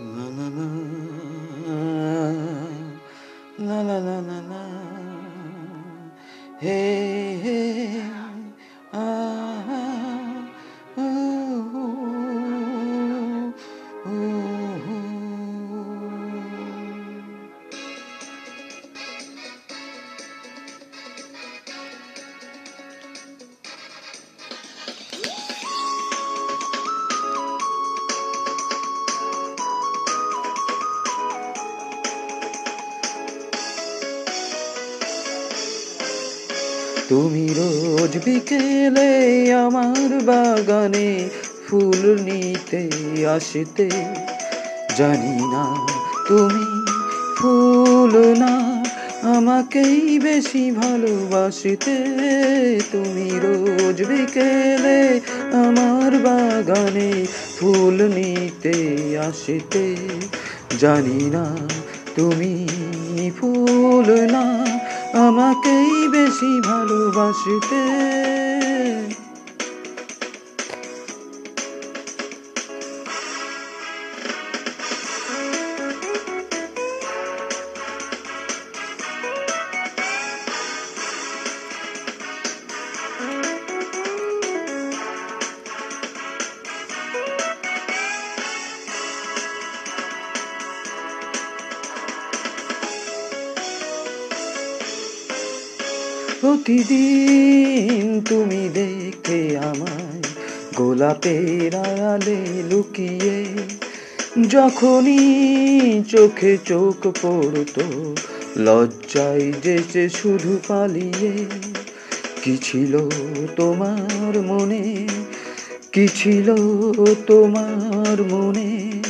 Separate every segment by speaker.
Speaker 1: La la la. La la la la la. Hey, তুমি রোজ বিকেলে আমার বাগানে ফুল নিতে আসতে। জানি না তুমি ফুল না, আমাকেই বেশি ভালোবাসতে। তুমি রোজ বিকেলে আমার বাগানে ফুল নিতে আসতে। জানি না তুমি ফুল না আমাকেই বেশি ভালোবাসতে। প্রতিদিন তুমি দেখে আমায় গোলাপের আড়ালে লুকিয়ে, যখনই চোখে চোখ পড়তো, লজ্জায় যেচে শুধু পালিয়ে, কি ছিল তোমার মনে? কি ছিল তোমার মনে?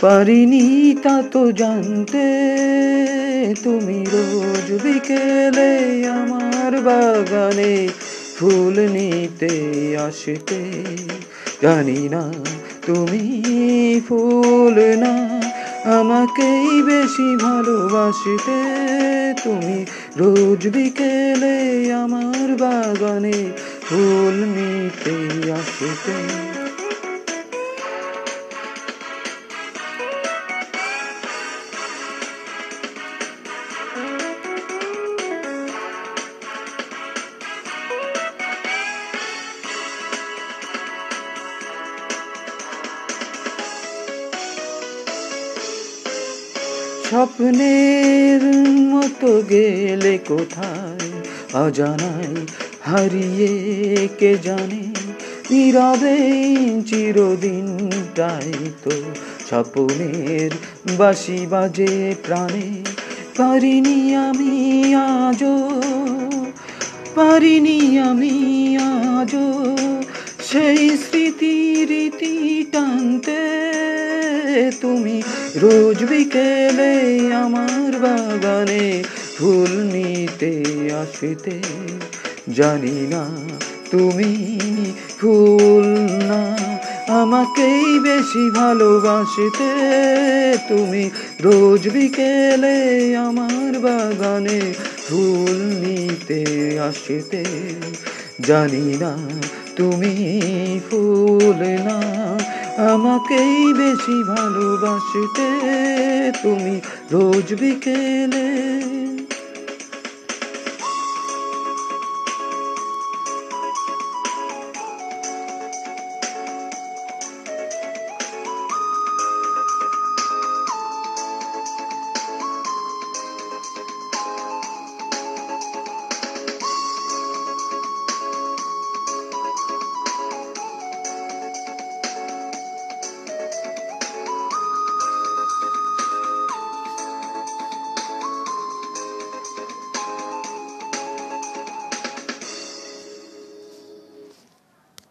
Speaker 1: পারিনি তা তো জানতে। তুমি রোজ বিকেলে আমার বাগানে ফুল নিতে আসতে। জানি না তুমি ফুল না, আমাকেই বেশি ভালোবাসতে। তুমি রোজ বিকেলে আমার বাগানে ফুল নিতে আসতে। স্বপ্নের মতো গেলে কোথায়? অজানায় হারিয়ে কে জানে? নীরবে চিরদিনটাই তো স্বপ্নের বাসি বাজে প্রাণে। পারিনি আমি আজও, পারিনি আমি আজও সেই স্মৃতি রীতি টানতে। তুমি রোজ বিকেলে আমার বাগানে ফুল নিতে আসতে। জানি না তুমি ফুল না, আমাকেই বেশি ভালোবাসতে। তুমি রোজ বিকেলে আমার বাগানে ফুল নিতে আসতে। জানি না তুমি ফুল না। আমাকেই বেশি ভালোবাসতে তুমি রোজ বিকেলে